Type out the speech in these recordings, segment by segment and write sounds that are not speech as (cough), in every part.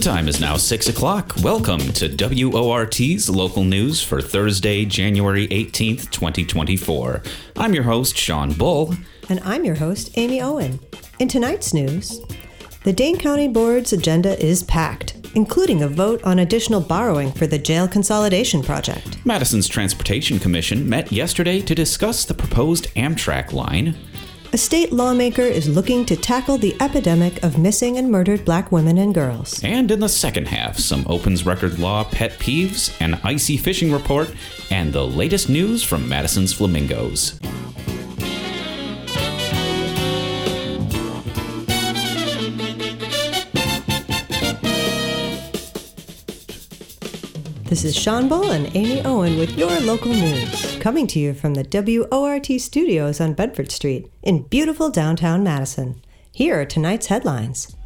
The time is now 6 o'clock. Welcome to WORT's local news for Thursday, January 18th, 2024. I'm your host, Sean Bull. And I'm your host, Amy Owen. In tonight's news, the Dane County Board's agenda is packed, including a vote on additional borrowing for the jail consolidation project. Madison's Transportation Commission met yesterday to discuss the proposed Amtrak line. A state lawmaker is looking to tackle the epidemic of missing and murdered black women and girls. And in the second half, some opens record law pet peeves, an icy fishing report, and the latest news from Madison's Flamingos. This is Sean Bull and Amy Owen with your local news, coming to you from the WORT studios on Bedford Street in beautiful downtown Madison. Here are tonight's headlines.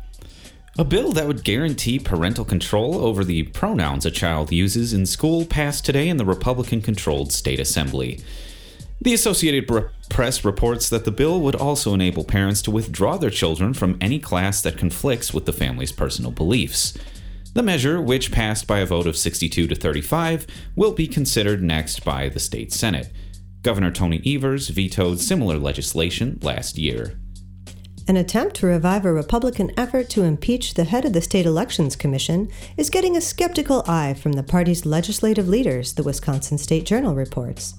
A bill that would guarantee parental control over the pronouns a child uses in school passed today in the Republican controlled state assembly. The Associated Press reports that the bill would also enable parents to withdraw their children from any class that conflicts with the family's personal beliefs. The measure, which passed by a vote of 62 to 35, will be considered next by the state Senate. Governor Tony Evers vetoed similar legislation last year. An attempt to revive a Republican effort to impeach the head of the State Elections Commission is getting a skeptical eye from the party's legislative leaders, the Wisconsin State Journal reports.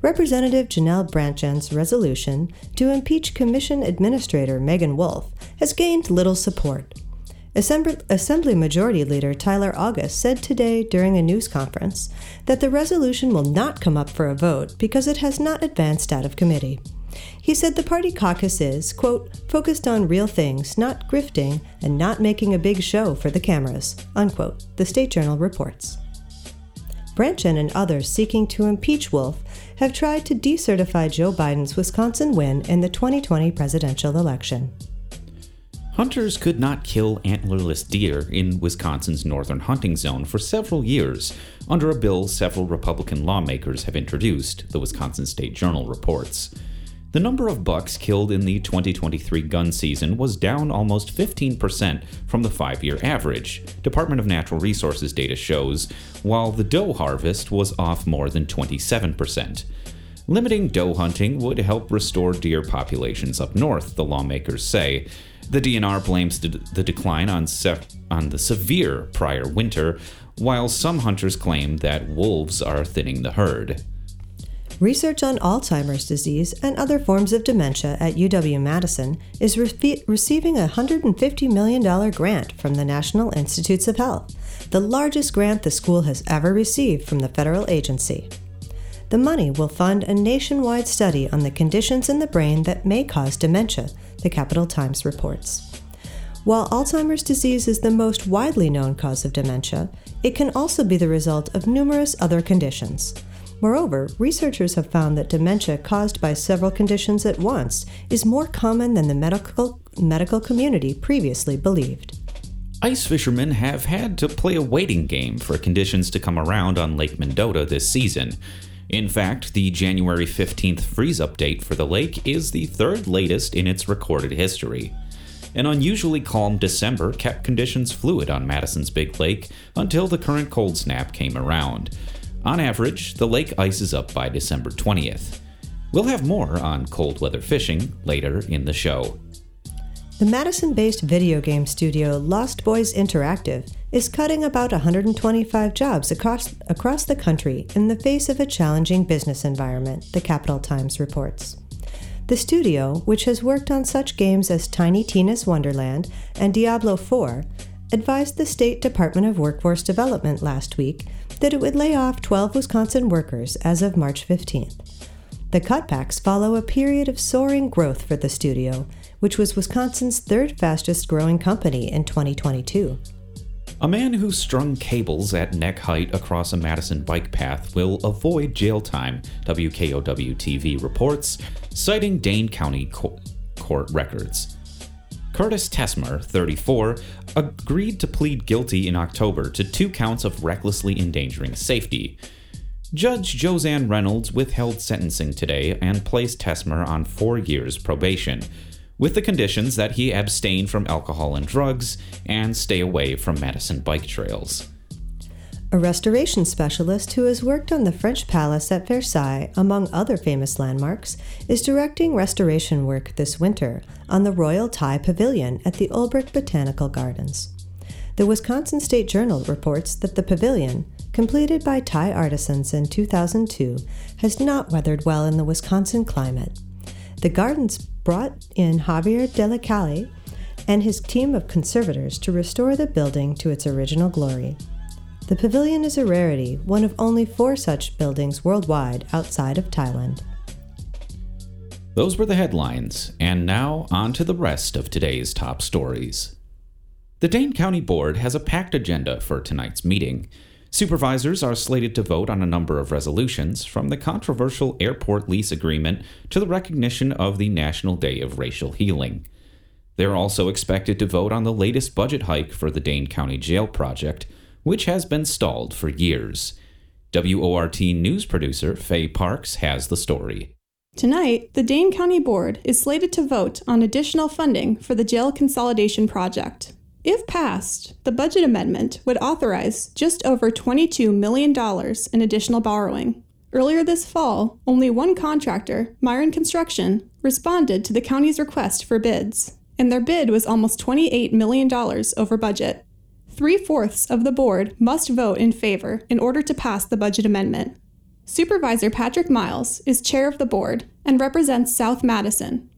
Representative Janelle Brandtjen's resolution to impeach Commission Administrator Megan Wolfe has gained little support. Assembly Majority Leader Tyler August said today during a news conference that the resolution will not come up for a vote because it has not advanced out of committee. He said the party caucus is, quote, focused on real things, not grifting, and not making a big show for the cameras, unquote, the State Journal reports. Brandtjen and others seeking to impeach Wolfe have tried to decertify Joe Biden's Wisconsin win in the 2020 presidential election. Hunters could not kill antlerless deer in Wisconsin's northern hunting zone for several years under a bill several Republican lawmakers have introduced, the Wisconsin State Journal reports. The number of bucks killed in the 2023 gun season was down almost 15% from the five year average, Department of Natural Resources data shows, while the doe harvest was off more than 27%. Limiting doe hunting would help restore deer populations up north, the lawmakers say, the DNR blames the, decline on, se- on the severe prior winter, while some hunters claim that wolves are thinning the herd. Research on Alzheimer's disease and other forms of dementia at UW Madison is re- receiving a $150 million grant from the National Institutes of Health, the largest grant the school has ever received from the federal agency. The money will fund a nationwide study on the conditions in the brain that may cause dementia, the Capital Times reports. While Alzheimer's disease is the most widely known cause of dementia, it can also be the result of numerous other conditions. Moreover, researchers have found that dementia caused by several conditions at once is more common than the medical, medical community previously believed. Ice fishermen have had to play a waiting game for conditions to come around on Lake Mendota this season. In fact, the January 15th freeze update for the lake is the third latest in its recorded history. An unusually calm December kept conditions fluid on Madison's Big Lake until the current cold snap came around. On average, the lake ices up by December 20th. We'll have more on cold weather fishing later in the show. The Madison based video game studio Lost Boys Interactive is cutting about 125 jobs across, across the country in the face of a challenging business environment, the Capital Times reports. The studio, which has worked on such games as Tiny Tina's Wonderland and Diablo 4, advised the State Department of Workforce Development last week that it would lay off 12 Wisconsin workers as of March 15th. The cutbacks follow a period of soaring growth for the studio, which was Wisconsin's third fastest growing company in 2022. A man who strung cables at neck height across a Madison bike path will avoid jail time, WKOW TV reports, citing Dane County co- court records. Curtis Tesmer, 34, agreed to plead guilty in October to two counts of recklessly endangering safety. Judge Josann Reynolds withheld sentencing today and placed Tesmer on four years probation, with the conditions that he abstain from alcohol and drugs and stay away from Madison bike trails. A restoration specialist who has worked on the French Palace at Versailles, among other famous landmarks, is directing restoration work this winter on the Royal Thai Pavilion at the Olbrich Botanical Gardens. The Wisconsin State Journal reports that the pavilion, completed by Thai artisans in 2002, has not weathered well in the Wisconsin climate. The gardens brought in Javier de la Calle and his team of conservators to restore the building to its original glory. The pavilion is a rarity, one of only four such buildings worldwide outside of Thailand. Those were the headlines, and now on to the rest of today's top stories. The Dane County Board has a packed agenda for tonight's meeting. Supervisors are slated to vote on a number of resolutions, from the controversial airport lease agreement to the recognition of the National Day of Racial Healing. They're also expected to vote on the latest budget hike for the Dane County Jail project, which has been stalled for years. WORT news producer Faye Parks has the story. Tonight, the Dane County Board is slated to vote on additional funding for the jail consolidation project. If passed, the budget amendment would authorize just over $22 million in additional borrowing. Earlier this fall, only one contractor, Myron Construction, responded to the county's request for bids, and their bid was almost $28 million over budget three fourths of the board must vote in favor in order to pass the budget amendment. Supervisor Patrick Miles is chair of the board and represents South Madison.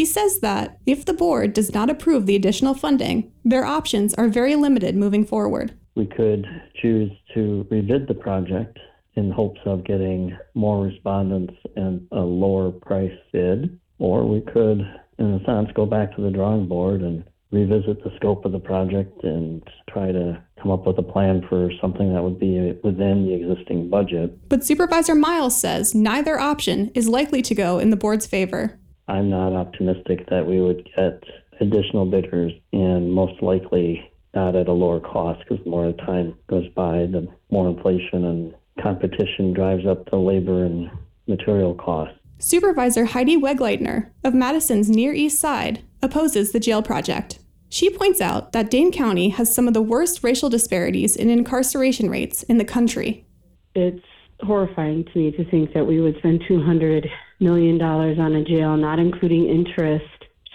He says that if the board does not approve the additional funding, their options are very limited moving forward. We could choose to rebid the project in hopes of getting more respondents and a lower price bid, or we could, in a sense, go back to the drawing board and revisit the scope of the project and try to come up with a plan for something that would be within the existing budget. But Supervisor Miles says neither option is likely to go in the board's favor. I'm not optimistic that we would get additional bidders and most likely not at a lower cost because the more time goes by, the more inflation and competition drives up the labor and material costs. Supervisor Heidi Wegleitner of Madison's Near East Side opposes the jail project. She points out that Dane County has some of the worst racial disparities in incarceration rates in the country. It's horrifying to me to think that we would spend $200 million dollars on a jail, not including interest,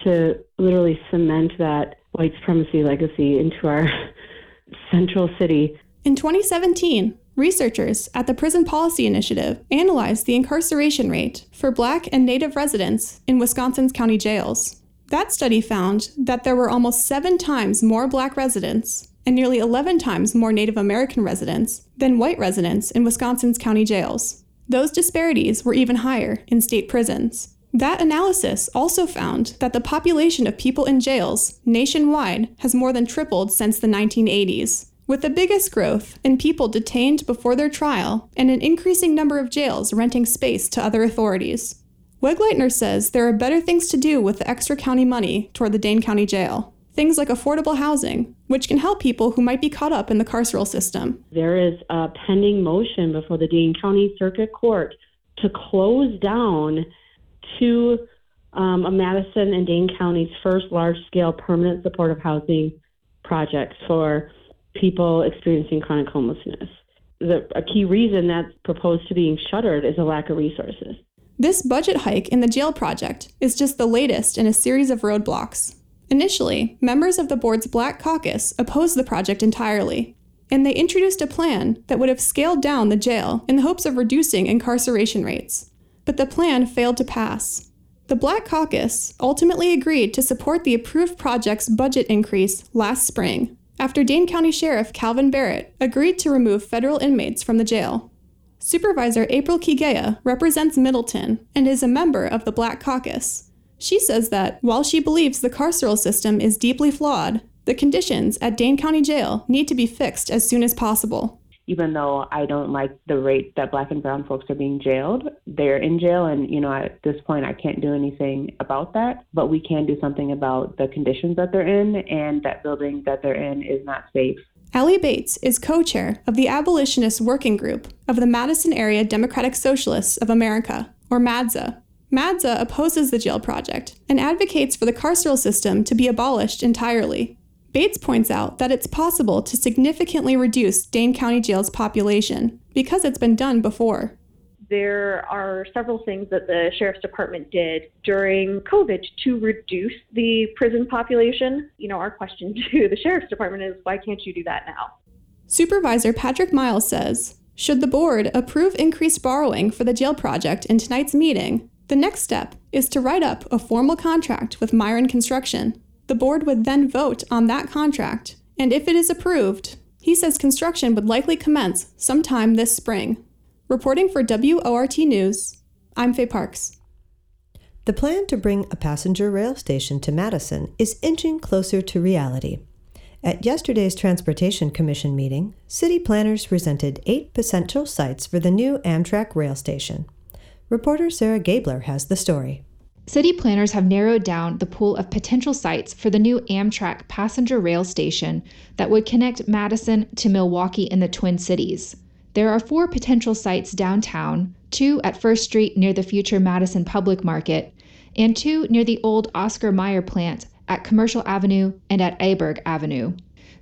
to literally cement that white supremacy legacy into our (laughs) central city. In 2017, Researchers at the Prison Policy Initiative analyzed the incarceration rate for Black and Native residents in Wisconsin's county jails. That study found that there were almost seven times more Black residents and nearly 11 times more Native American residents than white residents in Wisconsin's county jails. Those disparities were even higher in state prisons. That analysis also found that the population of people in jails nationwide has more than tripled since the 1980s, with the biggest growth in people detained before their trial and an increasing number of jails renting space to other authorities. Wegleitner says there are better things to do with the extra county money toward the Dane County Jail. Things like affordable housing, which can help people who might be caught up in the carceral system. There is a pending motion before the Dane County Circuit Court to close down two um, of Madison and Dane County's first large scale permanent supportive housing projects for people experiencing chronic homelessness. The, a key reason that's proposed to being shuttered is a lack of resources. This budget hike in the jail project is just the latest in a series of roadblocks. Initially, members of the board's Black Caucus opposed the project entirely, and they introduced a plan that would have scaled down the jail in the hopes of reducing incarceration rates. But the plan failed to pass. The Black Caucus ultimately agreed to support the approved project's budget increase last spring, after Dane County Sheriff Kalvin Barrett agreed to remove federal inmates from the jail. Supervisor April Kigeya represents Middleton and is a member of the Black Caucus. She says that while she believes the carceral system is deeply flawed, the conditions at Dane County Jail need to be fixed as soon as possible even though I don't like the rate that black and brown folks are being jailed, they're in jail. And, you know, at this point, I can't do anything about that. But we can do something about the conditions that they're in, and that building that they're in is not safe. Ellie Bates is co chair of the Abolitionist Working Group of the Madison Area Democratic Socialists of America, or MADSA. MADSA opposes the jail project and advocates for the carceral system to be abolished entirely. Bates points out that it's possible to significantly reduce Dane County Jail's population because it's been done before. There are several things that the Sheriff's Department did during COVID to reduce the prison population. You know, our question (laughs) to the Sheriff's Department is why can't you do that now? Supervisor Patrick Miles says Should the board approve increased borrowing for the jail project in tonight's meeting, the next step is to write up a formal contract with Myron Construction. The board would then vote on that contract, and if it is approved, he says construction would likely commence sometime this spring. Reporting for WORT News, I'm Faye Parks. The plan to bring a passenger rail station to Madison is inching closer to reality. At yesterday's Transportation Commission meeting, city planners presented eight potential sites for the new Amtrak rail station. Reporter Sarah Gabler has the story. City planners have narrowed down the pool of potential sites for the new Amtrak passenger rail station that would connect Madison to Milwaukee in the Twin Cities. There are four potential sites downtown two at First Street near the future Madison Public Market, and two near the old Oscar Mayer plant at Commercial Avenue and at Aberg Avenue.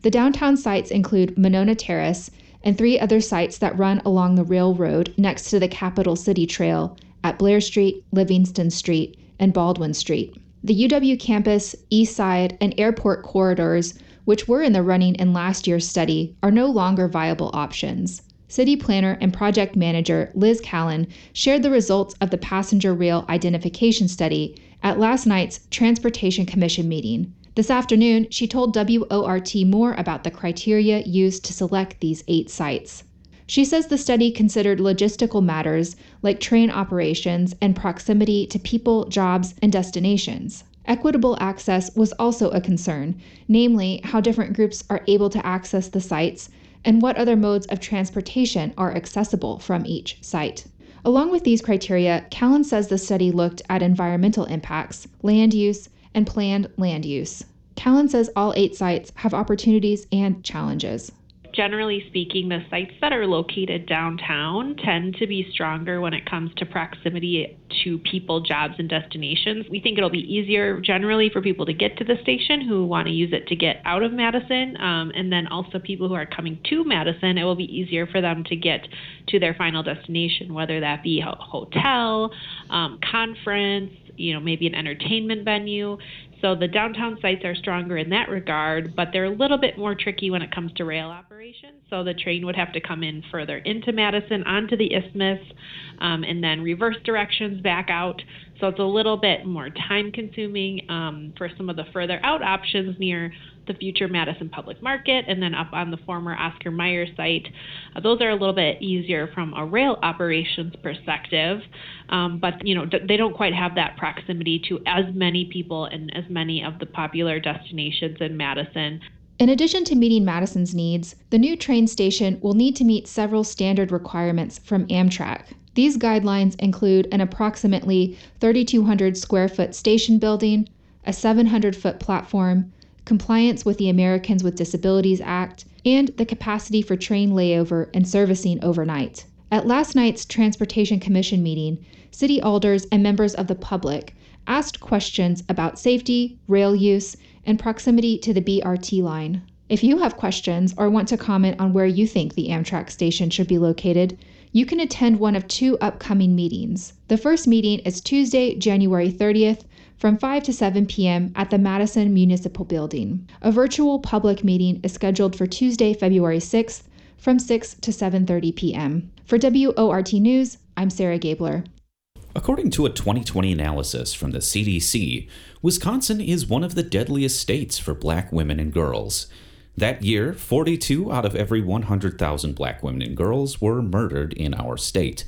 The downtown sites include Monona Terrace and three other sites that run along the railroad next to the Capital City Trail at Blair Street, Livingston Street, and Baldwin Street. The UW campus, East Side, and airport corridors, which were in the running in last year's study, are no longer viable options. City planner and project manager Liz Callin shared the results of the passenger rail identification study at last night's Transportation Commission meeting. This afternoon, she told WORT more about the criteria used to select these eight sites. She says the study considered logistical matters like train operations and proximity to people, jobs, and destinations. Equitable access was also a concern, namely, how different groups are able to access the sites and what other modes of transportation are accessible from each site. Along with these criteria, Callin says the study looked at environmental impacts, land use, and planned land use. Callin says all eight sites have opportunities and challenges. Generally speaking, the sites that are located downtown tend to be stronger when it comes to proximity to people, jobs, and destinations. We think it'll be easier generally for people to get to the station who want to use it to get out of Madison. Um, and then also people who are coming to Madison, it will be easier for them to get to their final destination, whether that be a hotel, um, conference, you know, maybe an entertainment venue. So the downtown sites are stronger in that regard, but they're a little bit more tricky when it comes to rail operations. So the train would have to come in further into Madison, onto the isthmus, um, and then reverse directions back out. So it's a little bit more time consuming um, for some of the further out options near the future Madison Public Market and then up on the former Oscar Mayer site. Uh, those are a little bit easier from a rail operations perspective, um, but you know they don't quite have that proximity to as many people and as many of the popular destinations in Madison. In addition to meeting Madison's needs, the new train station will need to meet several standard requirements from Amtrak. These guidelines include an approximately 3,200 square foot station building, a 700 foot platform, compliance with the Americans with Disabilities Act, and the capacity for train layover and servicing overnight. At last night's Transportation Commission meeting, city alders and members of the public asked questions about safety, rail use, and proximity to the BRT line. If you have questions or want to comment on where you think the Amtrak station should be located, you can attend one of two upcoming meetings. The first meeting is Tuesday, January 30th from 5 to 7 p.m. at the Madison Municipal Building. A virtual public meeting is scheduled for Tuesday, February 6th from 6 to 7:30 p.m. For WORT News, I'm Sarah Gabler. According to a 2020 analysis from the CDC, Wisconsin is one of the deadliest states for black women and girls. That year, 42 out of every 100,000 black women and girls were murdered in our state.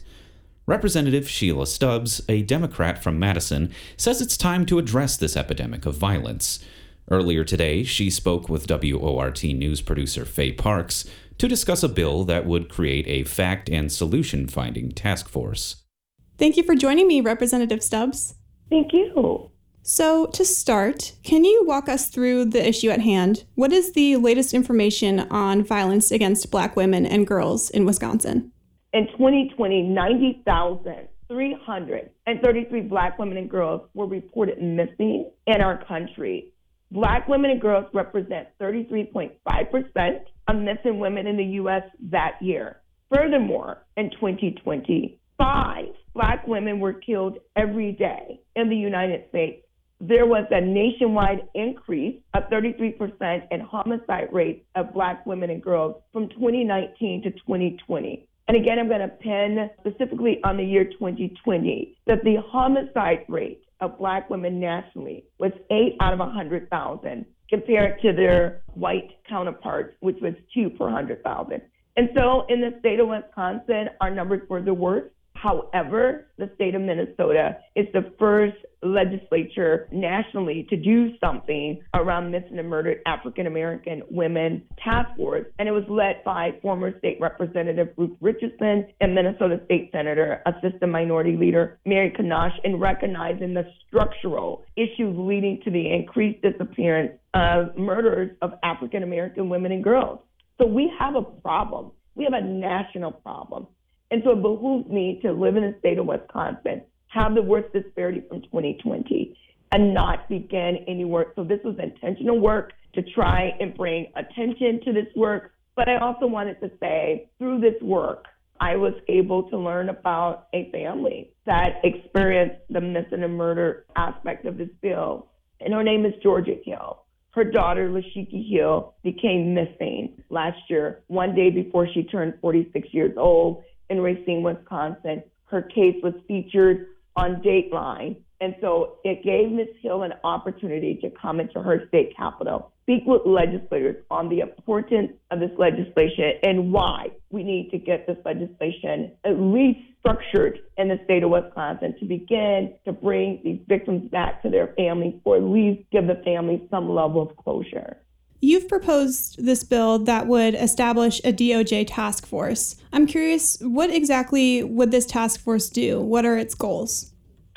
Representative Sheila Stubbs, a Democrat from Madison, says it's time to address this epidemic of violence. Earlier today, she spoke with WORT news producer Faye Parks to discuss a bill that would create a fact and solution finding task force. Thank you for joining me, Representative Stubbs. Thank you. So, to start, can you walk us through the issue at hand? What is the latest information on violence against Black women and girls in Wisconsin? In 2020, 90,333 Black women and girls were reported missing in our country. Black women and girls represent 33.5% of missing women in the U.S. that year. Furthermore, in 2020, five Black women were killed every day in the United States there was a nationwide increase of 33% in homicide rates of black women and girls from 2019 to 2020. And again, I'm going to pin specifically on the year 2020 that the homicide rate of black women nationally was 8 out of 100,000 compared to their white counterparts, which was 2 per 100,000. And so in the state of Wisconsin, our numbers were the worst. However, the state of Minnesota is the first legislature nationally to do something around missing and murdered African American women task force. And it was led by former state representative Ruth Richardson and Minnesota State Senator, Assistant Minority Leader Mary Kunesh, in recognizing the structural issues leading to the increased disappearance of murders of African American women and girls. So we have a problem. We have a national problem. And so it behooves me to live in the state of Wisconsin, have the worst disparity from 2020, and not begin any work. So this was intentional work to try and bring attention to this work. But I also wanted to say through this work, I was able to learn about a family that experienced the missing and murder aspect of this bill. And her name is Georgia Hill. Her daughter, Lashiki Hill, became missing last year, one day before she turned 46 years old in Racine, Wisconsin. Her case was featured on Dateline. And so it gave Ms. Hill an opportunity to come into her state capital, speak with legislators on the importance of this legislation and why we need to get this legislation at least structured in the state of Wisconsin to begin to bring these victims back to their families or at least give the families some level of closure. You've proposed this bill that would establish a DOJ task force. I'm curious, what exactly would this task force do? What are its goals?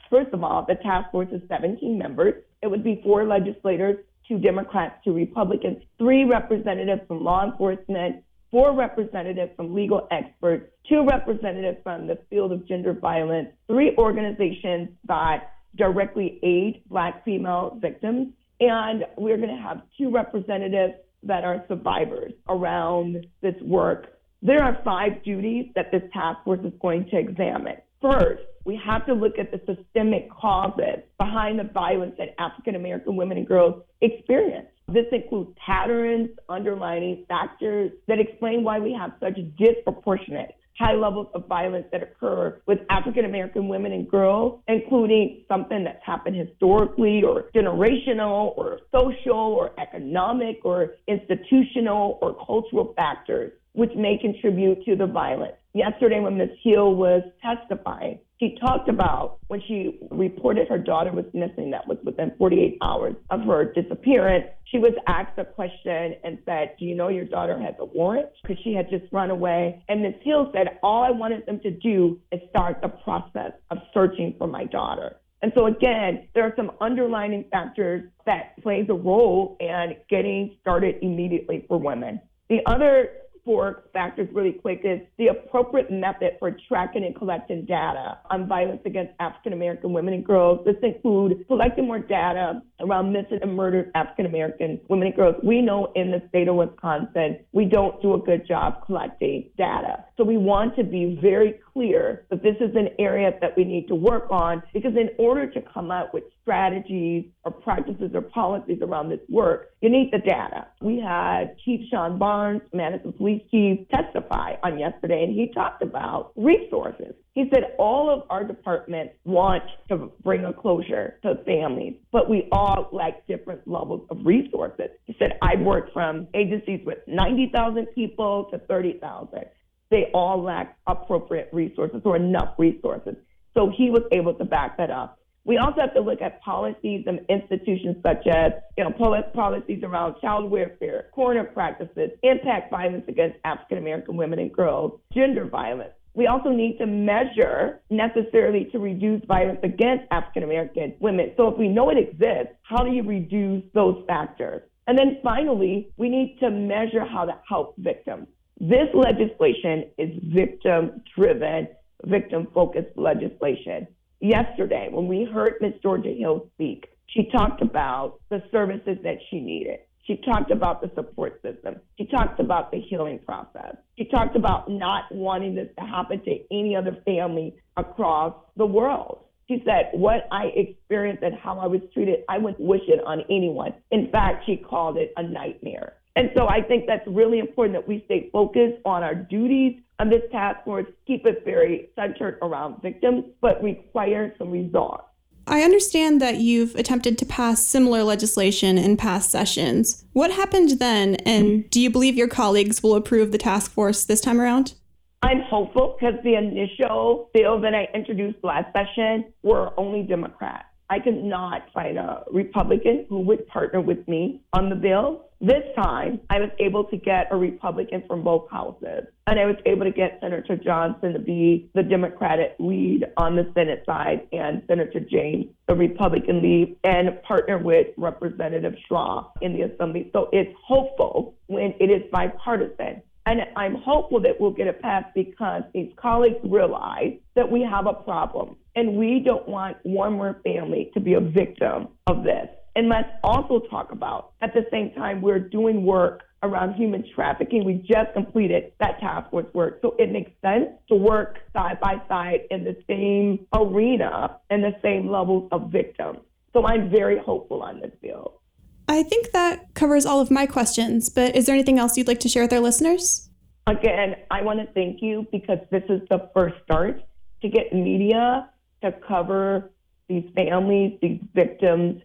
First of all, the task force is 17 members. It would be four legislators, two Democrats, two Republicans, three representatives from law enforcement, four representatives from legal experts, two representatives from the field of gender violence, three organizations that directly aid Black female victims, and we're going to have two representatives that are survivors around this work. There are five duties that this task force is going to examine. First, we have to look at the systemic causes behind the violence that African American women and girls experience. This includes patterns, underlining factors that explain why we have such disproportionate high levels of violence that occur with African American women and girls, including something that's happened historically or generational or social or economic or institutional or cultural factors which may contribute to the violence. Yesterday, when Ms. Hill was testifying, she talked about when she reported her daughter was missing, that was within 48 hours of her disappearance. She was asked a question and said, Do you know your daughter has a warrant? Because she had just run away. And Ms. Hill said, All I wanted them to do is start the process of searching for my daughter. And so again, there are some underlining factors that plays a role in getting started immediately for women. The other four factors really quick is the appropriate method for tracking and collecting data on violence against African American women and girls. This includes collecting more data around missing and murdered African American women and girls. We know in the state of Wisconsin, we don't do a good job collecting data. So we want to be very clear that this is an area that we need to work on because in order to come up with strategies or practices or policies around this work, you need the data. We had Chief Shon Barnes, Madison Police Chief, testify on yesterday, and he talked about resources. He said all of our departments want to bring a closure to families, but we all lack different levels of resources. He said, I've worked from agencies with 90,000 people to 30,000 they all lack appropriate resources or enough resources. So he was able to back that up. We also have to look at policies and institutions such as, you know, policies around child welfare, corner practices, impact violence against African American women and girls, gender violence. We also need to measure necessarily to reduce violence against African American women. So if we know it exists, how do you reduce those factors? And then finally, we need to measure how to help victims. This legislation is victim driven, victim focused legislation. Yesterday, when we heard Ms. Georgia Hill speak, she talked about the services that she needed. She talked about the support system. She talked about the healing process. She talked about not wanting this to happen to any other family across the world. She said, What I experienced and how I was treated, I wouldn't wish it on anyone. In fact, she called it a nightmare. And so I think that's really important that we stay focused on our duties on this task force, keep it very centered around victims, but require some results. I understand that you've attempted to pass similar legislation in past sessions. What happened then, and do you believe your colleagues will approve the task force this time around? I'm hopeful because the initial bill that I introduced last session were only Democrats. I could not find a Republican who would partner with me on the bill. This time, I was able to get a Republican from both houses, and I was able to get Senator Johnson to be the Democratic lead on the Senate side, and Senator James, the Republican lead, and partner with Representative Shaw in the Assembly. So it's hopeful when it is bipartisan. And I'm hopeful that we'll get it passed because these colleagues realize that we have a problem and we don't want one more family to be a victim of this. And let's also talk about, at the same time, we're doing work around human trafficking. We just completed that task force work. So it makes sense to work side by side in the same arena and the same levels of victims. So I'm very hopeful on this bill. I think that covers all of my questions, but is there anything else you'd like to share with our listeners? Again, I want to thank you because this is the first start to get media to cover these families, these victims.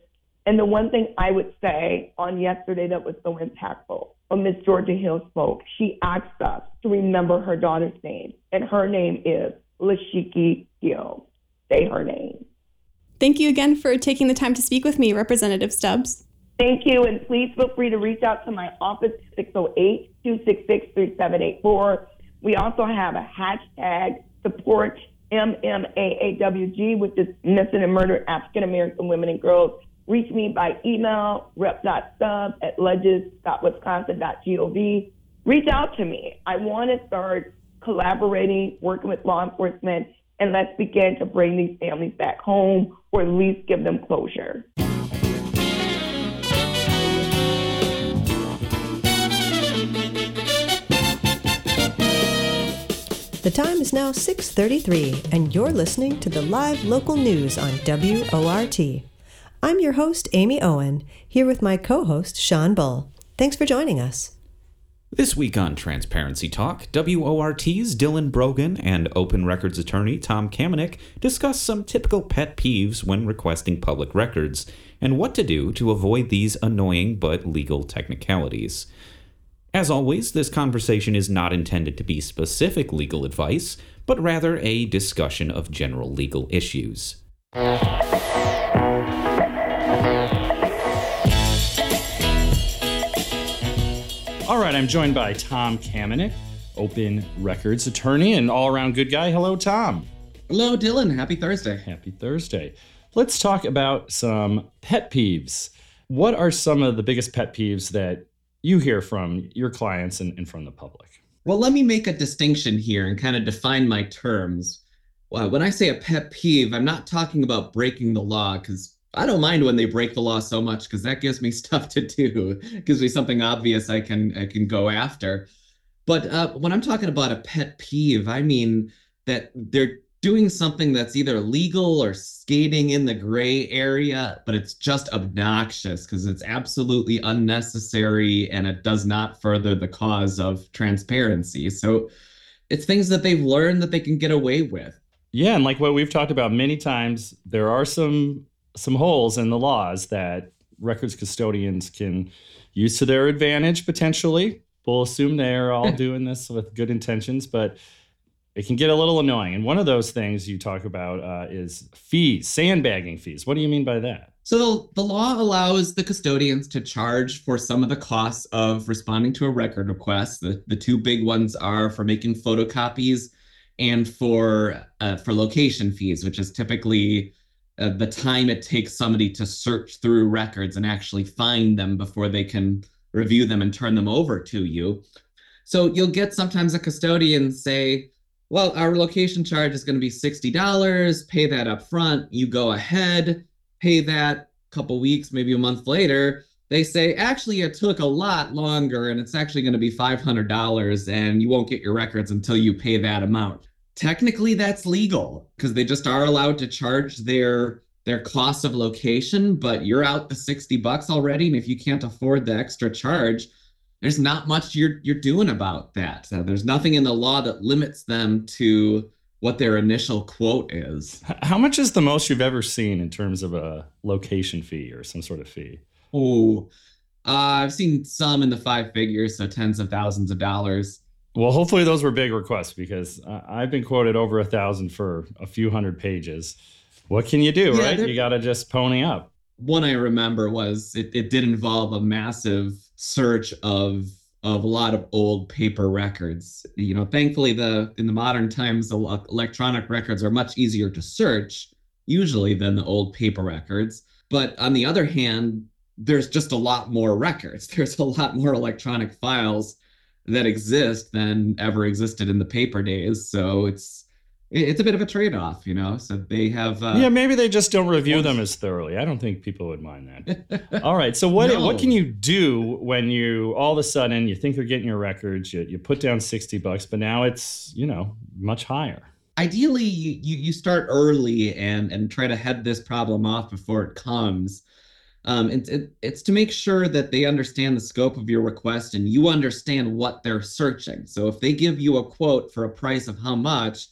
And the one thing I would say on yesterday that was so impactful when Miss Georgia Hill spoke, she asked us to remember her daughter's name, and her name is Lashiki Hill. Say her name. Thank you again for taking the time to speak with me, Representative Stubbs. Thank you, and please feel free to reach out to my office, 608 266 3784. We also have a hashtag support MMAAWG, which is Missing and Murdered African American Women and Girls. Reach me by email, rep.sub at legis.wisconsin.gov. Reach out to me. I want to start collaborating, working with law enforcement, and let's begin to bring these families back home or at least give them closure. The time is now 6:33 and you're listening to the live local news on WORT. I'm your host Amy Owen, here with my co-host Sean Bull. Thanks for joining us. This week on Transparency Talk, WORT's Dylan Brogan and Open Records attorney Tom Kamenick discuss some typical pet peeves when requesting public records and what to do to avoid these annoying but legal technicalities. As always, this conversation is not intended to be specific legal advice, but rather a discussion of general legal issues. Right, I'm joined by Tom Kamenick, Open Records attorney and all around good guy. Hello, Tom. Hello, Dylan. Happy Thursday. Happy Thursday. Let's talk about some pet peeves. What are some of the biggest pet peeves that you hear from your clients and, and from the public? Well, let me make a distinction here and kind of define my terms. Well, when I say a pet peeve, I'm not talking about breaking the law because I don't mind when they break the law so much because that gives me (laughs) stuff to do, gives me something obvious I can I can go after. But uh, when I'm talking about a pet peeve, I mean that they're doing something that's either legal or skating in the gray area, but it's just obnoxious because it's absolutely unnecessary and it does not further the cause of transparency. So it's things that they've learned that they can get away with. Yeah, and like what we've talked about many times, there are some some holes in the laws that records custodians can use to their advantage potentially. We'll assume they're all doing this with good intentions, but it can get a little annoying. And one of those things you talk about uh, is fees, sandbagging fees. What do you mean by that? So the the law allows the custodians to charge for some of the costs of responding to a record request. The, the two big ones are for making photocopies and for uh, for location fees, which is typically uh, the time it takes somebody to search through records and actually find them before they can review them and turn them over to you. So you'll get sometimes a custodian say, well, our location charge is going to be $60, pay that up front. You go ahead, pay that a couple weeks, maybe a month later. They say, actually, it took a lot longer and it's actually going to be $500 and you won't get your records until you pay that amount. Technically, that's legal because they just are allowed to charge their their cost of location, but you're out the 60 bucks already. And if you can't afford the extra charge, there's not much you're you're doing about that. So there's nothing in the law that limits them to what their initial quote is. How much is the most you've ever seen in terms of a location fee or some sort of fee? Oh, uh, I've seen some in the five figures, so tens of thousands of dollars. Well, hopefully those were big requests because I've been quoted over a thousand for a few hundred pages. What can you do, yeah, right? You got to just pony up. One I remember was it, it did involve a massive search of of a lot of old paper records. You know, thankfully the in the modern times the electronic records are much easier to search usually than the old paper records. But on the other hand, there's just a lot more records. (laughs) There's a lot more electronic files that exist than ever existed in the paper days. So it's it's a bit of a trade-off, you know. So they have. Uh, yeah, maybe they just don't review them as thoroughly. I don't think people would mind that. (laughs) all right. So what no. what can you do when you all of a sudden you think you're getting your records, you, you put down sixty bucks, but now it's you know much higher. Ideally, you, you you start early and and try to head this problem off before it comes. Um, it, it, it's to make sure that they understand the scope of your request and you understand what they're searching. So if they give you a quote for a price of how much,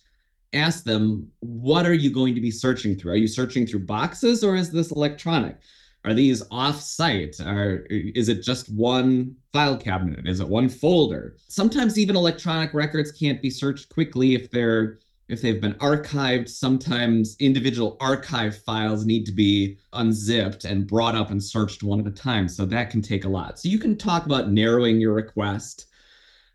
ask them, what are you going to be searching through? Are you searching through boxes or is this electronic? Are these off-site? Are is it just one file cabinet? Is it one folder? Sometimes even electronic records can't be searched quickly if they're if they've been archived. Sometimes individual archive files need to be unzipped and brought up and searched one at a time. So that can take a lot. So you can talk about narrowing your request.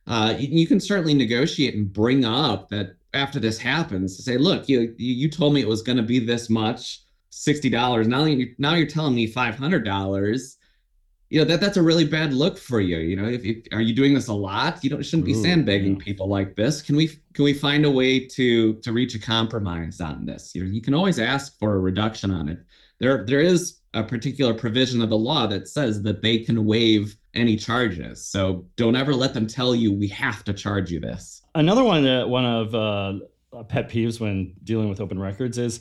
Uh, you, can certainly negotiate and bring up that after this happens say, look, you you told me it was going to be this much, sixty dollars. Now you now you're telling me five hundred dollars. You know that that's a really bad look for you. You know, if, if are you doing this a lot? You don't shouldn't be Ooh, sandbagging yeah. people like this. Can we can we find a way to to reach a compromise on this? You know, you can always ask for a reduction on it. There there is a particular provision of the law that says that they can waive any charges. So don't ever let them tell you we have to charge you this. Another one, uh, one of uh, pet peeves when dealing with open records is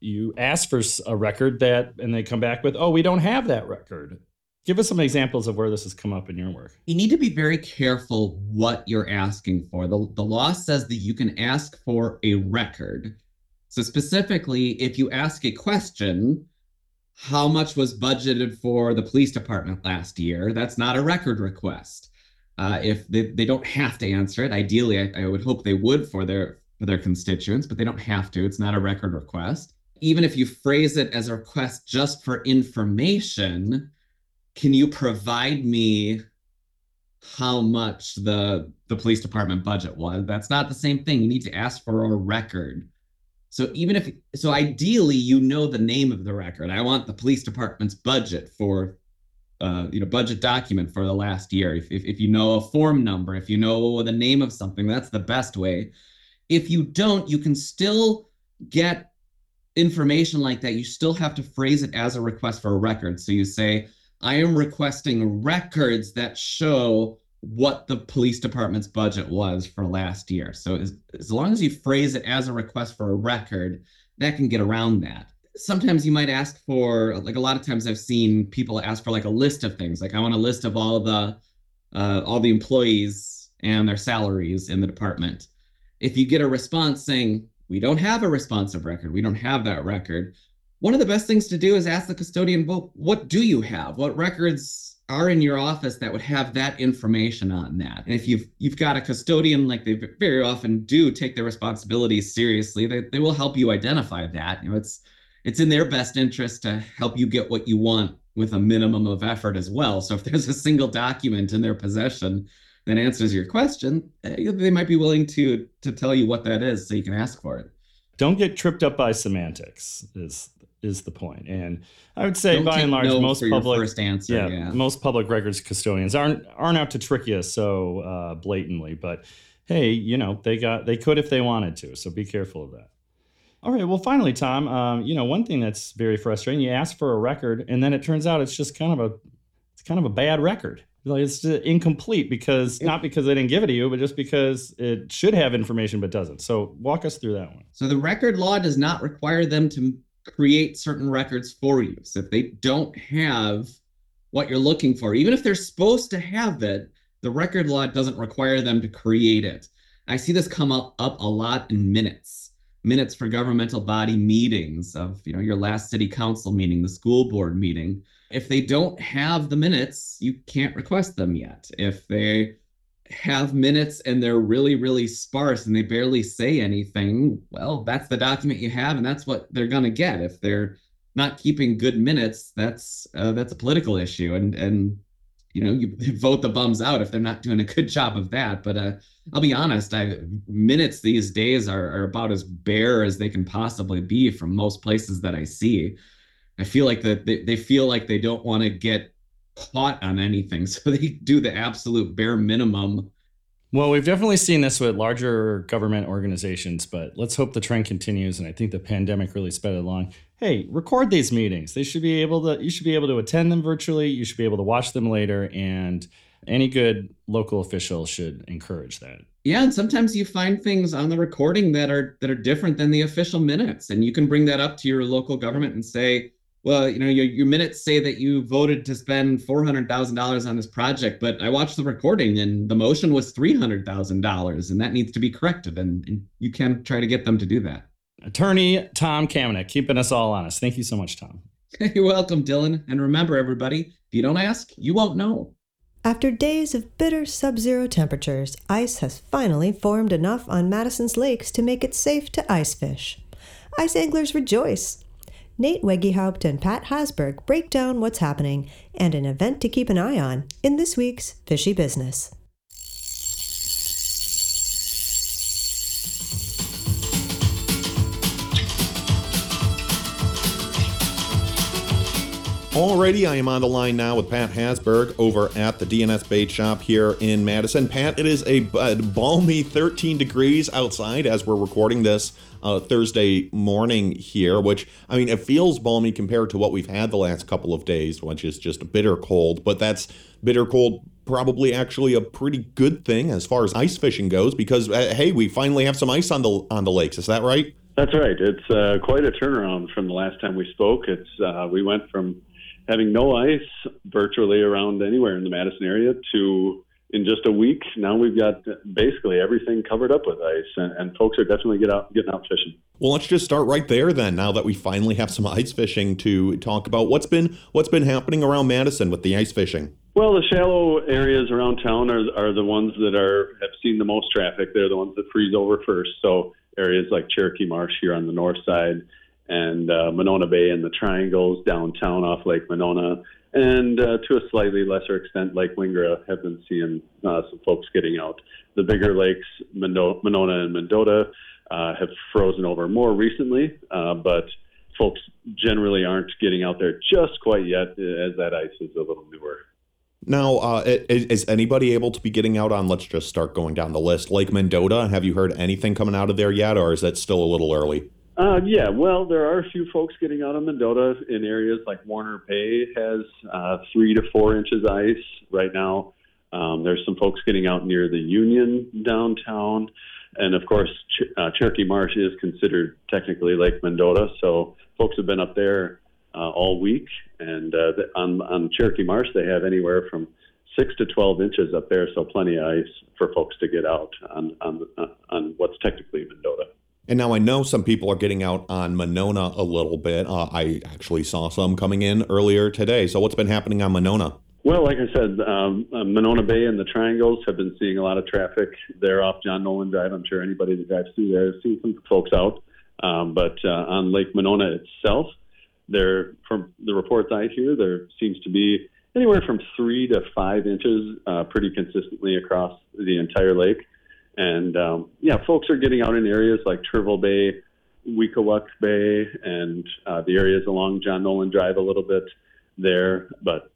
you ask for a record that, and they come back with, "Oh, we don't have that record." Give us some examples of where this has come up in your work. You need to be very careful what you're asking for. The, the law says that you can ask for a record. So, specifically, if you ask a question, how much was budgeted for the police department last year? That's not a record request. Uh, if they, they don't have to answer it, ideally, I, I would hope they would for their for their constituents, but they don't have to. It's not a record request. Even if you phrase it as a request just for information, can you provide me how much the the police department budget was? That's not the same thing. You need to ask for a record. So even if so ideally you know the name of the record. I want the police department's budget for uh, you know budget document for the last year. If, if if you know a form number, if you know the name of something, that's the best way. If you don't, you can still get information like that. You still have to phrase it as a request for a record. So you say, I am requesting records that show what the police department's budget was for last year. So as, as long as you phrase it as a request for a record, that can get around that. Sometimes you might ask for, like a lot of times I've seen people ask for like a list of things. Like I want a list of all the uh, all the employees and their salaries in the department. If you get a response saying we don't have a responsive record, we don't have that record, one of the best things to do is ask the custodian, well, what do you have? What records are in your office that would have that information on that. And if you've you've got a custodian, like they very often do take their responsibilities seriously, they, they will help you identify that. You know, it's it's in their best interest to help you get what you want with a minimum of effort as well. So if there's a single document in their possession that answers your question, eh, they might be willing to to tell you what that is so you can ask for it. Don't get tripped up by semantics is is the point. And I would say Don't by and large no most public answer, yeah, yeah. most public records custodians aren't aren't out to trick you so uh, blatantly, but hey, you know, they got they could if they wanted to. So be careful of that. All right. Well, finally, Tom, um, you know, one thing that's very frustrating, you ask for a record and then it turns out it's just kind of a it's kind of a bad record. Like it's incomplete because not because they didn't give it to you, but just because it should have information but doesn't. So walk us through that one. So the record law does not require them to create certain records for you. So if they don't have what you're looking for, even if they're supposed to have it, the record law doesn't require them to create it. I see this come up, up a lot in minutes. Minutes for governmental body meetings of, you know, your last city council meeting, the school board meeting. If they don't have the minutes, you can't request them yet. If they have minutes and they're really really sparse and they barely say anything well that's the document you have and that's what they're going to get. If they're not keeping good minutes that's uh, that's a political issue and and you know (laughs) you vote the bums out if they're not doing a good job of that. But uh i'll be honest i minutes these days are, are about as bare as they can possibly be from most places that i see. I feel like that they, they feel like they don't want to get caught on anything (laughs) so they do the absolute bare minimum Well, we've definitely seen this with larger government organizations, but let's hope the trend continues. And I think the pandemic really sped it along. Hey, record these meetings. They should be able to. You should be able to attend them virtually. You should be able to watch them later, and any good local official should encourage that. yeah and sometimes you find things on the recording that are that are different than the official minutes and you can bring that up to your local government and say well you know your, your minutes say that you voted to spend $400000 on this project but i watched the recording and the motion was $300000 and that needs to be corrected and, and you can try to get them to do that Attorney Tom Kamenick, keeping us all honest. Thank you so much, Tom. (laughs) you're welcome dylan and remember everybody if you don't ask you won't know After days of bitter sub zero temperatures, ice has finally formed enough on Madison's lakes to make it safe to ice fish. Ice anglers rejoice. Nate Weggehaupt and Pat Hasberg break down what's happening and an event to keep an eye on in this week's Fishy Business. Alrighty, I am on the line now with Pat Hasberg over at the D&S Bait Shop here in Madison. Pat, it is a balmy 13 degrees outside as we're recording this uh, Thursday morning here, which, I mean, it feels balmy compared to what we've had the last couple of days, which is just bitter cold, but that's bitter cold probably actually a pretty good thing as far as ice fishing goes because uh, hey we finally have some ice on the on the lakes is that right That's right. It's uh, quite a turnaround from the last time we spoke. It's uh, we went from having no ice virtually around anywhere in the Madison area to in just a week now we've got basically everything covered up with ice, and, and folks are definitely get out getting out fishing. Well, let's just start right there then. Now that we finally have some ice fishing to talk about, what's been what's been happening around Madison with the ice fishing? Well, the shallow areas around town are are the ones that are have seen the most traffic. They're the ones that freeze over first. So areas like Cherokee Marsh here on the north side, and uh, Monona Bay and the Triangles downtown off Lake Monona, and uh, to a slightly lesser extent, Lake Wingra have been seeing uh, some folks getting out. The bigger lakes, Mono- Monona and Mendota, uh, have frozen over more recently, uh, but folks generally aren't getting out there just quite yet, as that ice is a little newer. Now, uh, is, is anybody able to be getting out on? Let's just start going down the list. Lake Mendota. Have you heard anything coming out of there yet, or is that still a little early? Uh, yeah, well, there are a few folks getting out of Mendota in areas like Warner Bay has uh, three to four inches ice right now. Um, there's some folks getting out near the Union downtown, and of course, Ch- uh, Cherokee Marsh is considered technically Lake Mendota, so folks have been up there uh, all week. And uh, the, on on Cherokee Marsh, they have anywhere from six to 12 inches up there, so plenty of ice for folks to get out on on uh, on what's technically Mendota. And now I know some people are getting out on Monona a little bit. Uh, I actually saw some coming in earlier today. So what's been happening on Monona? Well, like I said, um, uh, Monona Bay and the Triangles have been seeing a lot of traffic. They're off John Nolen Drive. I'm sure anybody that drives through there has seen some folks out. Um, but uh, on Lake Monona itself, there, from the reports I hear, there seems to be anywhere from three to five inches uh, pretty consistently across the entire lake. And um, yeah, folks are getting out in areas like Turtle Bay, Weekawook Bay, and uh, the areas along John Nolen Drive a little bit there. But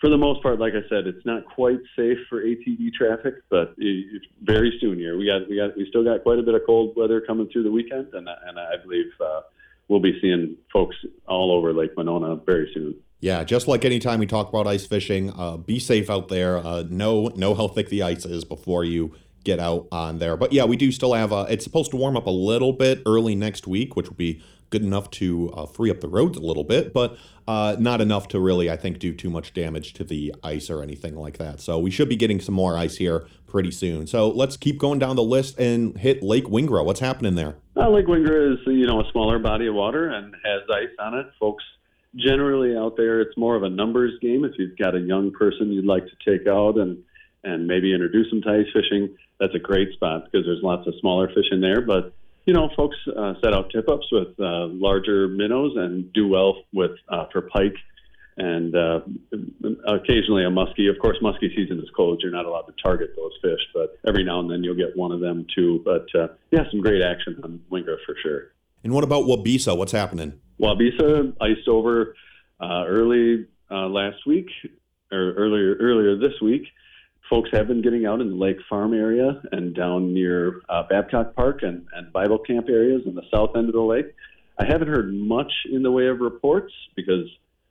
for the most part, like I said, it's not quite safe for ATV traffic, but it, very soon here we got we got we still got quite a bit of cold weather coming through the weekend, and and I believe uh, we'll be seeing folks all over Lake Monona very soon. Yeah, just like any time we talk about ice fishing, uh, be safe out there. Uh, know know how thick the ice is before you get out on there. But yeah, we do still have. Uh, it's supposed to warm up a little bit early next week, which will be good enough to uh, free up the roads a little bit, but uh, not enough to really, I think, do too much damage to the ice or anything like that. So we should be getting some more ice here pretty soon. So let's keep going down the list and hit Lake Wingra. What's happening there? Uh, Lake Wingra is you know a smaller body of water and has ice on it. Folks generally out there, it's more of a numbers game. If you've got a young person you'd like to take out and and maybe introduce them to ice fishing, that's a great spot because there's lots of smaller fish in there. But you know, folks uh, set out tip ups with uh, larger minnows and do well with uh, for pike and uh, occasionally a muskie. Of course, muskie season is closed; you're not allowed to target those fish. But every now and then you'll get one of them too. But uh, yeah, some great action on Wingra for sure. And what about Waubesa? What's happening? Waubesa iced over uh, early uh, last week or earlier earlier this week. Folks have been getting out in the Lake Farm area and down near uh, Babcock Park and, and Bible Camp areas in the south end of the lake. I haven't heard much in the way of reports because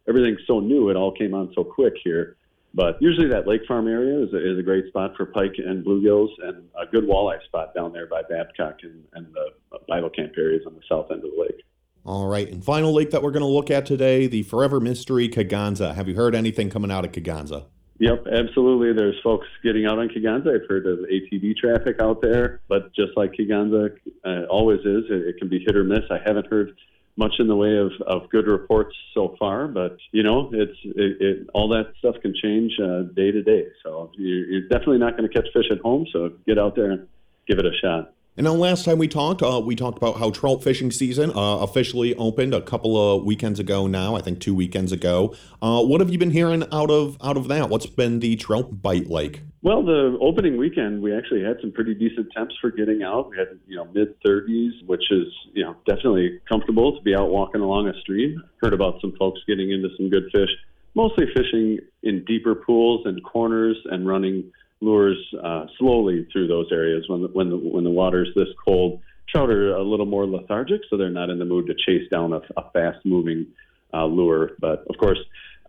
everything's so new. It all came on so quick here. But usually that Lake Farm area is a, is a great spot for pike and bluegills and a good walleye spot down there by Babcock and, and the Bible Camp areas on the south end of the lake. All right, and final lake that we're going to look at today, the Forever Mystery Kegonsa. Have you heard anything coming out of Kegonsa? Yep, absolutely. There's folks getting out on Kegonsa. I've heard of ATV traffic out there, but just like Kegonsa uh, always is, it, it, can be hit or miss. I haven't heard much in the way of, of good reports so far, but you know, it's it, it all that stuff can change uh, day to day. So you're, you're definitely not going to catch fish at home. So get out there and give it a shot. And now, last time we talked, uh, we talked about how trout fishing season uh, officially opened a couple of weekends ago. Now, I think two weekends ago. Uh, what have you been hearing out of out of that? What's been the trout bite like? Well, the opening weekend, we actually had some pretty decent temps for getting out. We had you know mid 30s, which is you know definitely comfortable to be out walking along a stream. Heard about some folks getting into some good fish, mostly fishing in deeper pools and corners and running lures uh, slowly through those areas when the, when the when the water's this cold. Trout are a little more lethargic, so they're not in the mood to chase down a, a fast-moving uh, lure. But of course,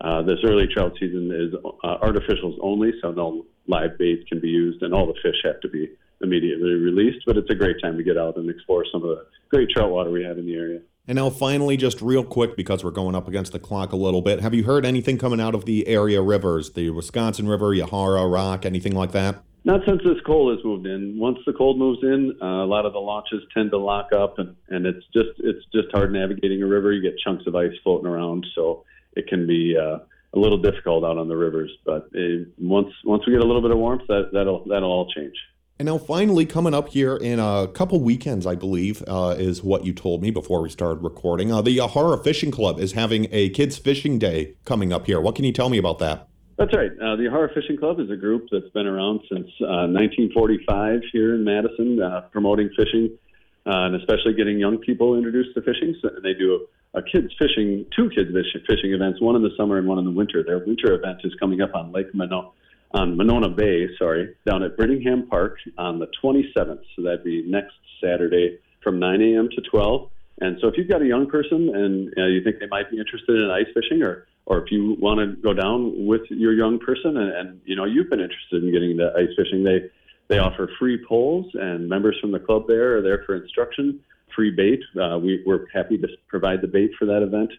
uh, this early trout season is uh, artificials only, so no live bait can be used, and all the fish have to be immediately released. But it's a great time to get out and explore some of the great trout water we have in the area. And now, finally, just real quick, because we're going up against the clock a little bit, have you heard anything coming out of the area rivers, the Wisconsin River, Yahara, Rock, anything like that? Not since this cold has moved in. Once the cold moves in, uh, a lot of the launches tend to lock up, and, and it's just it's just hard navigating a river. You get chunks of ice floating around, so it can be uh, a little difficult out on the rivers. But uh, once once we get a little bit of warmth, that that'll that'll all change. And now, finally, coming up here in a couple weekends, I believe, uh, is what you told me before we started recording. Uh, the Yahara Fishing Club is having a kids' fishing day coming up here. What can you tell me about that? That's right. Uh, the Yahara Fishing Club is a group that's been around since 1945 uh, here in Madison, uh, promoting fishing uh, and especially getting young people introduced to fishing. So they do a, a kids fishing, two kids fishing events, one in the summer and one in the winter. Their winter event is coming up on Lake Monona on Monona Bay, sorry, down at Brittingham Park on the 27th. So that'd be next Saturday from 9 a.m. to 12. And so if you've got a young person and uh, you think they might be interested in ice fishing or or if you want to go down with your young person and, and you know you've been interested in getting into ice fishing, they they offer free poles and members from the club there are there for instruction, free bait. Uh, we, we're happy to provide the bait for that event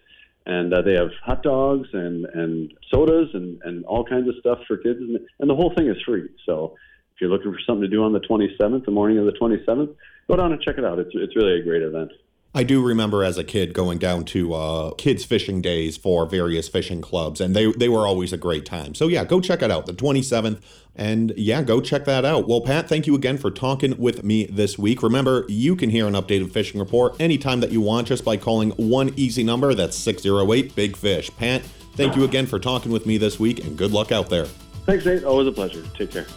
and uh, they have hot dogs and and sodas and and all kinds of stuff for kids. And, and the whole thing is free. So if you're looking for something to do on the 27th the morning of the 27th go down and check it out. It's it's really a great event. I do remember as a kid going down to uh, kids fishing days for various fishing clubs, and they they were always a great time. So yeah, go check it out, the 27th, and yeah, go check that out. Well, Pat, thank you again for talking with me this week. Remember, you can hear an updated fishing report anytime that you want just by calling one easy number. That's 608 Big Fish. Pat, thank you again for talking with me this week, and good luck out there. Thanks, Nate. Always a pleasure. Take care.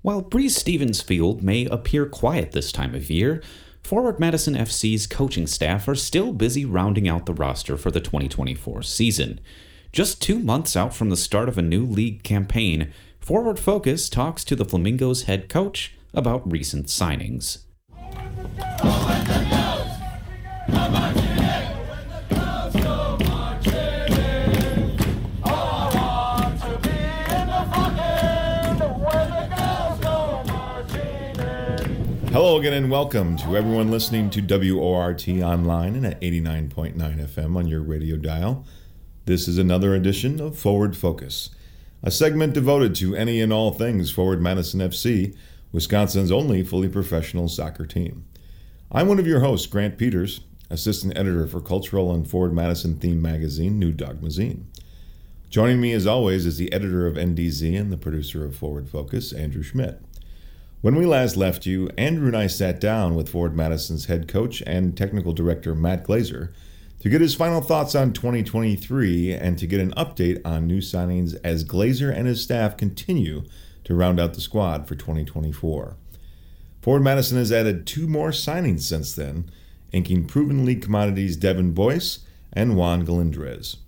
While Breese Stevens Field may appear quiet this time of year, Forward Madison FC's coaching staff are still busy rounding out the roster for the 2024 season. Just two months out from the start of a new league campaign, Forward Focus talks to the Flamingos head coach about recent signings. Hello again and welcome to everyone listening to WORT online and at 89.9 FM on your radio dial. This is another edition of Forward Focus, a segment devoted to any and all things Forward Madison FC, Wisconsin's only fully professional soccer team. I'm one of your hosts, Grant Peters, assistant editor for cultural and Forward Madison themed magazine, New Dogmazine. Joining me as always is the editor of NDZ and the producer of Forward Focus, Andrew Schmidt. When we last left you, Andrew and I sat down with Forward Madison's head coach and technical director, Matt Glazer, to get his final thoughts on 2023 and to get an update on new signings as Glazer and his staff continue to round out the squad for 2024. Forward Madison has added two more signings since then, inking proven league commodities Devin Boyce and Juan Galindrez.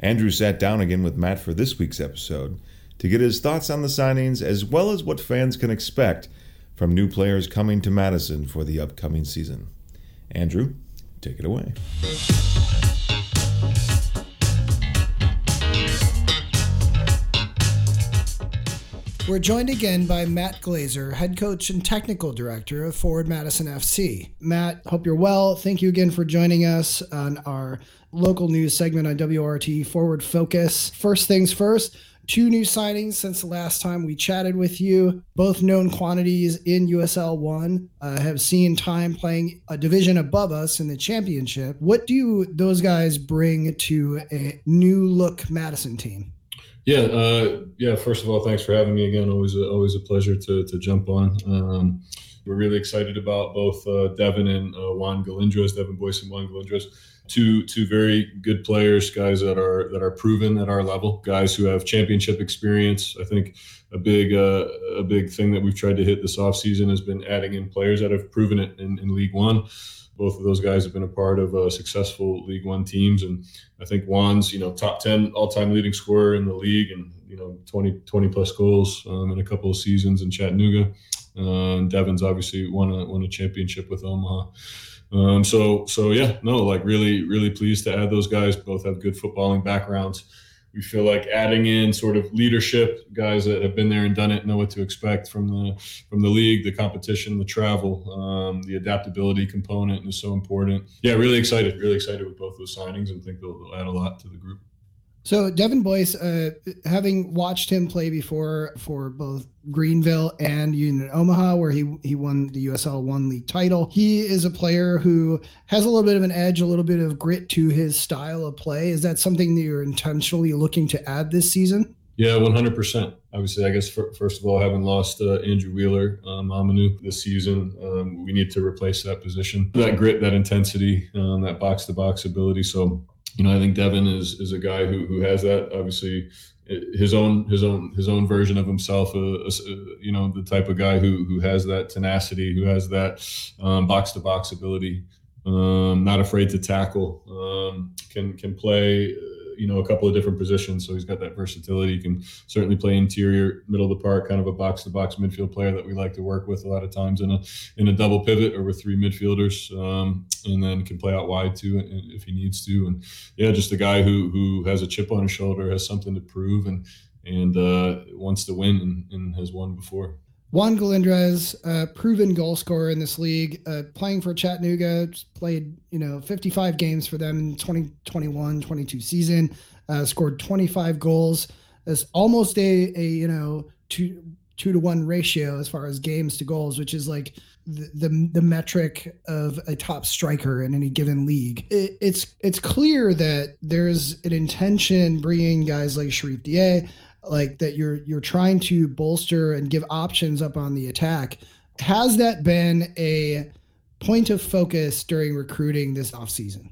Andrew sat down again with Matt for this week's episode to get his thoughts on the signings as well as what fans can expect from new players coming to Madison for the upcoming season. Andrew, take it away. We're joined again by Matt Glazer, head coach and technical director of Forward Madison FC. Matt, hope you're well. Thank you again for joining us on our local news segment on WORT Forward Focus. First things first, two new signings since the last time we chatted with you. Both known quantities in USL One uh, have seen time playing a division above us in the championship. What do those guys bring to a new look Madison team? Yeah, uh, yeah. First of all, thanks for having me again. Always, a, always a pleasure to to jump on. Um, we're really excited about both uh, Devin and uh, Juan Galindrez, Devin Boyce and Juan Galindrez. Two two very good players, guys that are that are proven at our level, guys who have championship experience. I think a big uh, a big thing that we've tried to hit this offseason has been adding in players that have proven it in, in League One both of those guys have been a part of uh, successful League One teams, and I think Juan's you know top ten all time leading scorer in the league, and you know 20, 20 plus goals um, in a couple of seasons in Chattanooga. Uh, and Devin's obviously won a won a championship with Omaha. Um, so so yeah, no, like really really pleased to add those guys. Both have good footballing backgrounds. We feel like adding in sort of leadership guys that have been there and done it know what to expect from the from the league the competition the travel um, the adaptability component is so important. Yeah really excited really excited with both those signings and think they'll, they'll add a lot to the group so Devin Boyce, uh, having watched him play before for both Greenville and Union Omaha, where he he won the USL One League title, he is a player who has a little bit of an edge, a little bit of grit to his style of play. Is that something that you're intentionally looking to add this season? Yeah, 100%. Obviously, I guess for, first of all, having lost uh, Andrew Wheeler, um, Omiunu this season, um, we need to replace that position, that grit, that intensity, um, that box to box ability. So you know, I think Devin is is a guy who who has that. Obviously, his own his own his own version of himself. Uh, uh, you know, the type of guy who who has that tenacity, who has that box to box ability. Um, not afraid to tackle. Um, can can play you know a couple of different positions, so he's got that versatility. He can certainly play interior, middle of the park, kind of a box to box midfield player that we like to work with a lot of times in a in a double pivot or with three midfielders, um, and then can play out wide too if he needs to. And yeah, just a guy who who has a chip on his shoulder, has something to prove, and and uh, wants to win and, and has won before. Juan Galindrez, proven goal scorer in this league, uh, playing for Chattanooga, played, you know, 55 games for them in 2021 22 season, uh, scored 25 goals. It's almost a, a, you know, two, two to one ratio as far as games to goals, which is like the, the, the metric of a top striker in any given league. It, it's, it's clear that there's an intention bringing guys like Cherif Dieye, like that you're you're trying to bolster and give options up on the attack has that been a point of focus during recruiting this offseason?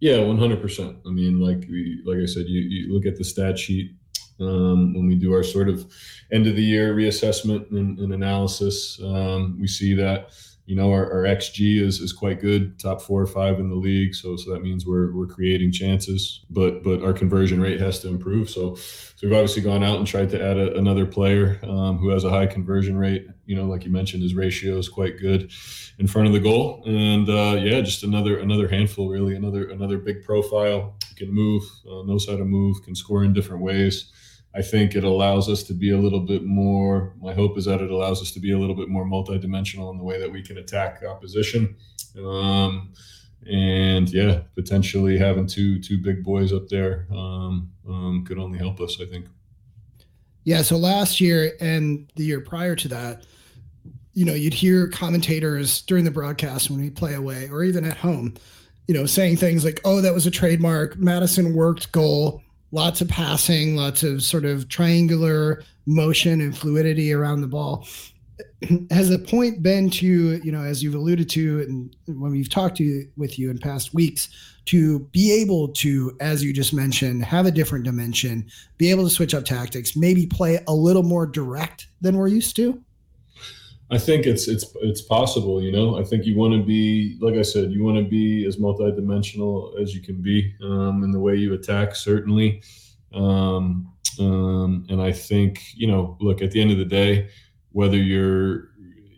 Yeah, one hundred percent. I mean, like we, like I said, you, you look at the stat sheet um, when we do our sort of end of the year reassessment and, and analysis. Um, we see that you know our, our, xg is, is quite good top four or five in the league. So so that means we're, we're creating chances but but our conversion rate has to improve. So so we've obviously gone out and tried to add a, another player um, who has a high conversion rate. You know like you mentioned his ratio is quite good in front of the goal. And uh, yeah just another another handful really another another big profile. Can move uh, knows how to move can score in different ways I think it allows us to be a little bit more. My hope is that it allows us to be a little bit more multidimensional in the way that we can attack opposition. Um, and yeah, potentially having two two big boys up there um, um, could only help us. I think. Yeah. So last year and the year prior to that, you know, you'd hear commentators during the broadcast when we play away or even at home, you know, saying things like, "Oh, that was a trademark. Madison worked goal." Lots of passing, lots of sort of triangular motion and fluidity around the ball. (clears throat) Has the point been to, you know, as you've alluded to, and when we've talked to with you in past weeks, to be able to, as you just mentioned, have a different dimension, be able to switch up tactics, maybe play a little more direct than we're used to? I think it's it's it's possible, you know. I think you want to be, like I said, you want to be as multidimensional as you can be um, in the way you attack, certainly. Um, um, and I think, you know, look at the end of the day, whether you're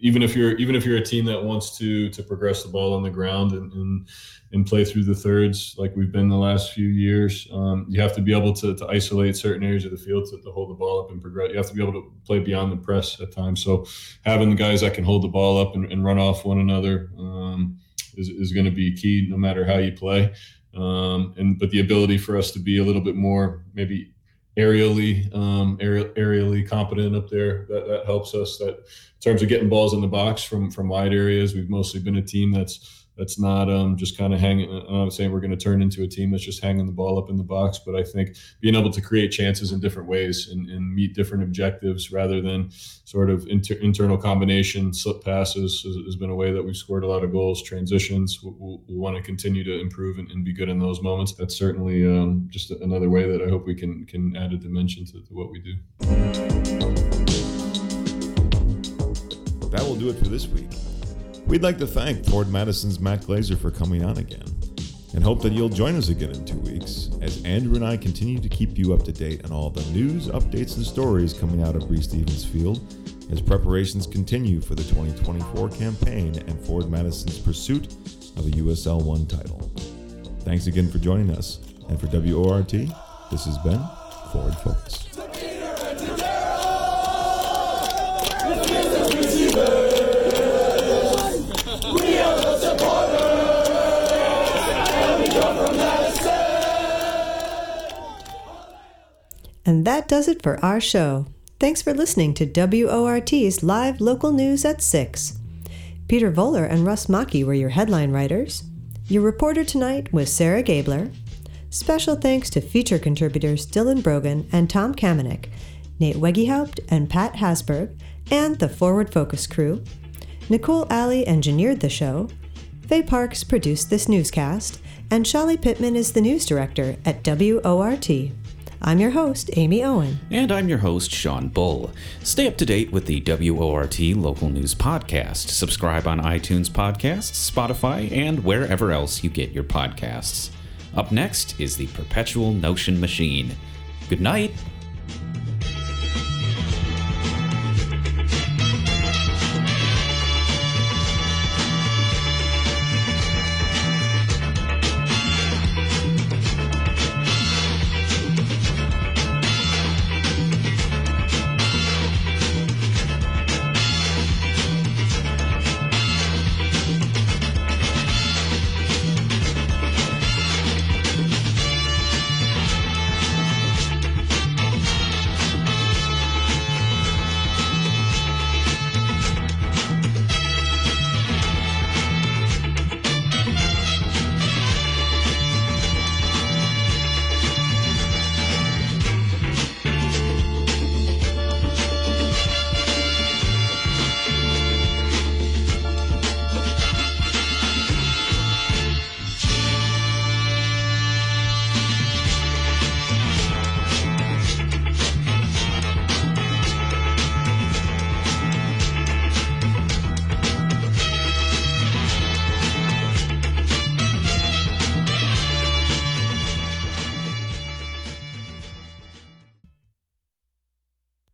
even if you're even if you're a team that wants to to progress the ball on the ground and and, and play through the thirds like we've been the last few years, um, you have to be able to, to isolate certain areas of the field to, to hold the ball up and progress. You have to be able to play beyond the press at times. So having the guys that can hold the ball up and, and run off one another um, is, is going to be key no matter how you play. Um, and but the ability for us to be a little bit more maybe aerially um, aerially competent up there. That, that helps us. That in terms of getting balls in the box from from wide areas, we've mostly been a team that's that's not um, just kind of hanging. I'm not saying we're going to turn into a team that's just hanging the ball up in the box, but I think being able to create chances in different ways and, and meet different objectives rather than sort of inter, internal combination slip passes has, has, been a way that we've scored a lot of goals. Transitions, we'll, we'll, we'll want to continue to improve and, and, be good in those moments. That's certainly um, just another way that I hope we can can add a dimension to, to what we do. That will do it for this week. We'd like to thank Forward Madison's Matt Glazer for coming on again, and hope that you'll join us again in two weeks as Andrew and I continue to keep you up to date on all the news, updates, and stories coming out of Breese Stevens Field as preparations continue for the 2024 campaign and Forward Madison's pursuit of a USL 1 title. Thanks again for joining us, and for WORT, this has been Forward Focus. And that does it for our show. Thanks for listening to WORT's live local news at 6. Peter Voller and Russ Maki were your headline writers. Your reporter tonight was Sarah Gabler. Special thanks to feature contributors Dylan Brogan and Tom Kamenick, Nate Wegehaupt and Pat Hasberg, and the Forward Focus crew. Nicole Alley engineered the show. Faye Parks produced this newscast, and Shali Pittman is the news director at WORT. I'm your host, Amy Owen. And I'm your host, Sean Bull. Stay up to date with the WORT Local News Podcast. Subscribe on iTunes Podcasts, Spotify, and wherever else you get your podcasts. Up next is the Perpetual Notion Machine. Good night.